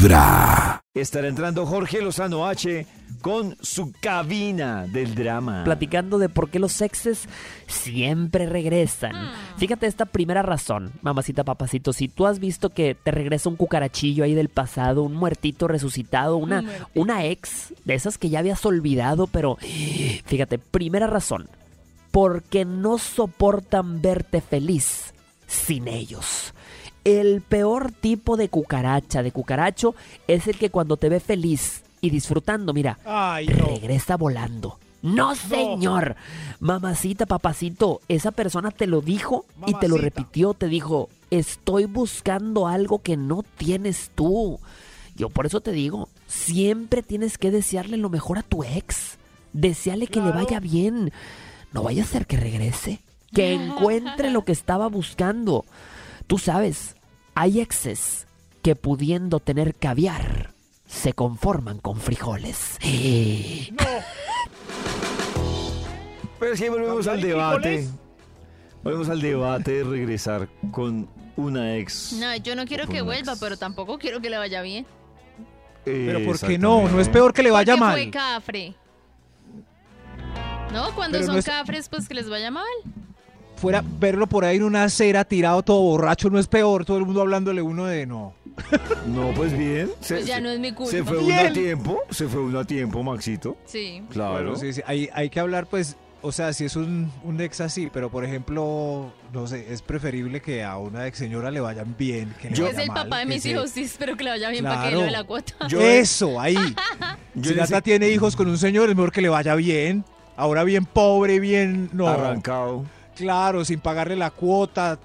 Vibra. Estará entrando Jorge Lozano H con su cabina del drama. platicando de por qué los exes siempre regresan. Fíjate esta primera razón, mamacita papacito, si tú has visto que te regresa un cucarachillo ahí del pasado, un muertito resucitado, una, una ex de esas que ya habías olvidado, pero fíjate, primera razón, porque no soportan verte feliz sin ellos. El peor tipo de cucaracha, de cucaracho, es el que cuando te ve feliz y disfrutando, mira, Ay, no. regresa volando. No, señor. Mamacita, papacito, esa persona te lo dijo y te lo repitió, te dijo, estoy buscando algo que no tienes tú. Yo por eso te digo, siempre tienes que desearle lo mejor a tu ex. Deseale que le vaya bien. No vaya a ser que regrese. Que encuentre lo que estaba buscando. Tú sabes, hay exes que pudiendo tener caviar, se conforman con frijoles. Pero sí, volvemos al ¿Caviar y debate. frijoles? Volvemos al debate de regresar con una ex. No, yo no quiero que vuelva, ex. pero tampoco quiero que le vaya bien. Pero ¿por qué no? No es peor que le vaya Porque mal. fue cafre. No, cuando Pero son no es- cafres, pues que les vaya mal. Fuera verlo por ahí en una acera tirado todo borracho no es peor. Todo el mundo hablándole uno de no. No, pues bien. Se, Pues ya no es mi culpa. se fue uno a tiempo. Se fue uno a tiempo, Maxito. Sí. Claro. Bueno, sí, sí, hay, hay que hablar, pues, o sea, si es un, un ex así, pero por ejemplo, no sé, es preferible que a una ex señora le vayan bien. Que le Yo- es vaya el mal, papá de mis se- hijos, sí, espero que le vaya bien para que Claro. lo de la cuota. Yo- Eso, ahí. Yo si Nata tiene hijos con un señor, es mejor que le vaya bien. Ahora bien pobre, bien. No. arrancado. Claro, sin pagarle la cuota.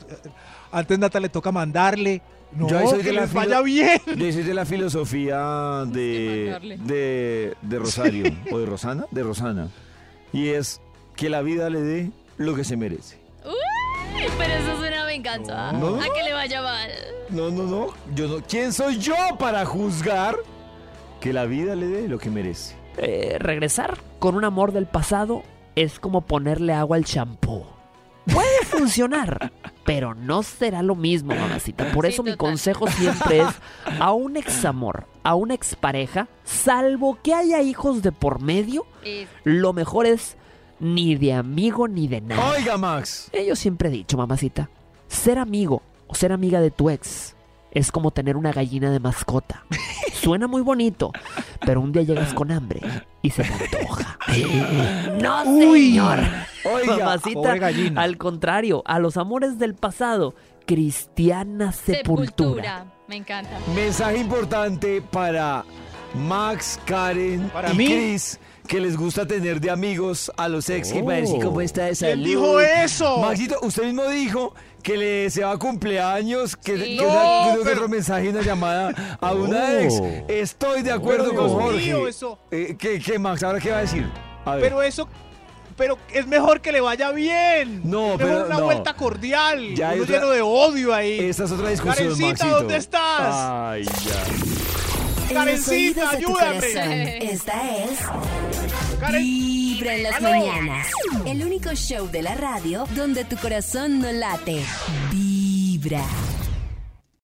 Antes Nata le toca mandarle. No, Yo soy que de la les vaya bien. Yo soy de la filosofía de, de Rosario. ¿O de Rosana? De Rosana. Y es que la vida le dé lo que se merece. Uy, pero eso es una venganza. No. A que le vaya mal. No, no, no. Yo no. ¿Quién soy yo para juzgar que la vida le dé lo que merece? Eh, regresar con un amor del pasado es como ponerle agua al champú. Puede funcionar, pero no será lo mismo, mamacita. Por Sí, eso mi consejo siempre es a un examor, a una expareja, salvo que haya hijos de por medio, lo mejor es ni de amigo ni de nada. Oiga, Max. Yo siempre he dicho, mamacita, ser amigo o ser amiga de tu ex es como tener una gallina de mascota. Suena muy bonito, pero un día llegas con hambre y se te antoja. No, Uy. señor. Oiga. Mamacita, gallina. al contrario, a los amores del pasado, cristiana sepultura. Me encanta. Mensaje importante para Max, Karen Para y mí. Chris, que les gusta tener de amigos a los ex que Oh. para decir cómo está de salud. ¿Quién dijo eso? Maxito, usted mismo dijo que le deseaba cumpleaños, que, Sí. que una- No, que otro pero- mensaje y una llamada a una Oh. ex. Estoy de acuerdo Pero, con Dios Jorge. mío, eso- Eh, ¿qué, qué, Max? ¿Ahora qué va a decir? A ver. Pero eso. Pero es mejor que le vaya bien. No, Es mejor pero una no. vuelta cordial. Ya uno lleno de odio ahí. Esta es otra discusión, Karencita, Maxito. ¿dónde estás? Ay, ya. En los Karencita, oídos de tu ayúdame. corazón. Esta es Karen- Vibra en las ¡Aló! mañanas. El único show de la radio donde tu corazón no late. Vibra.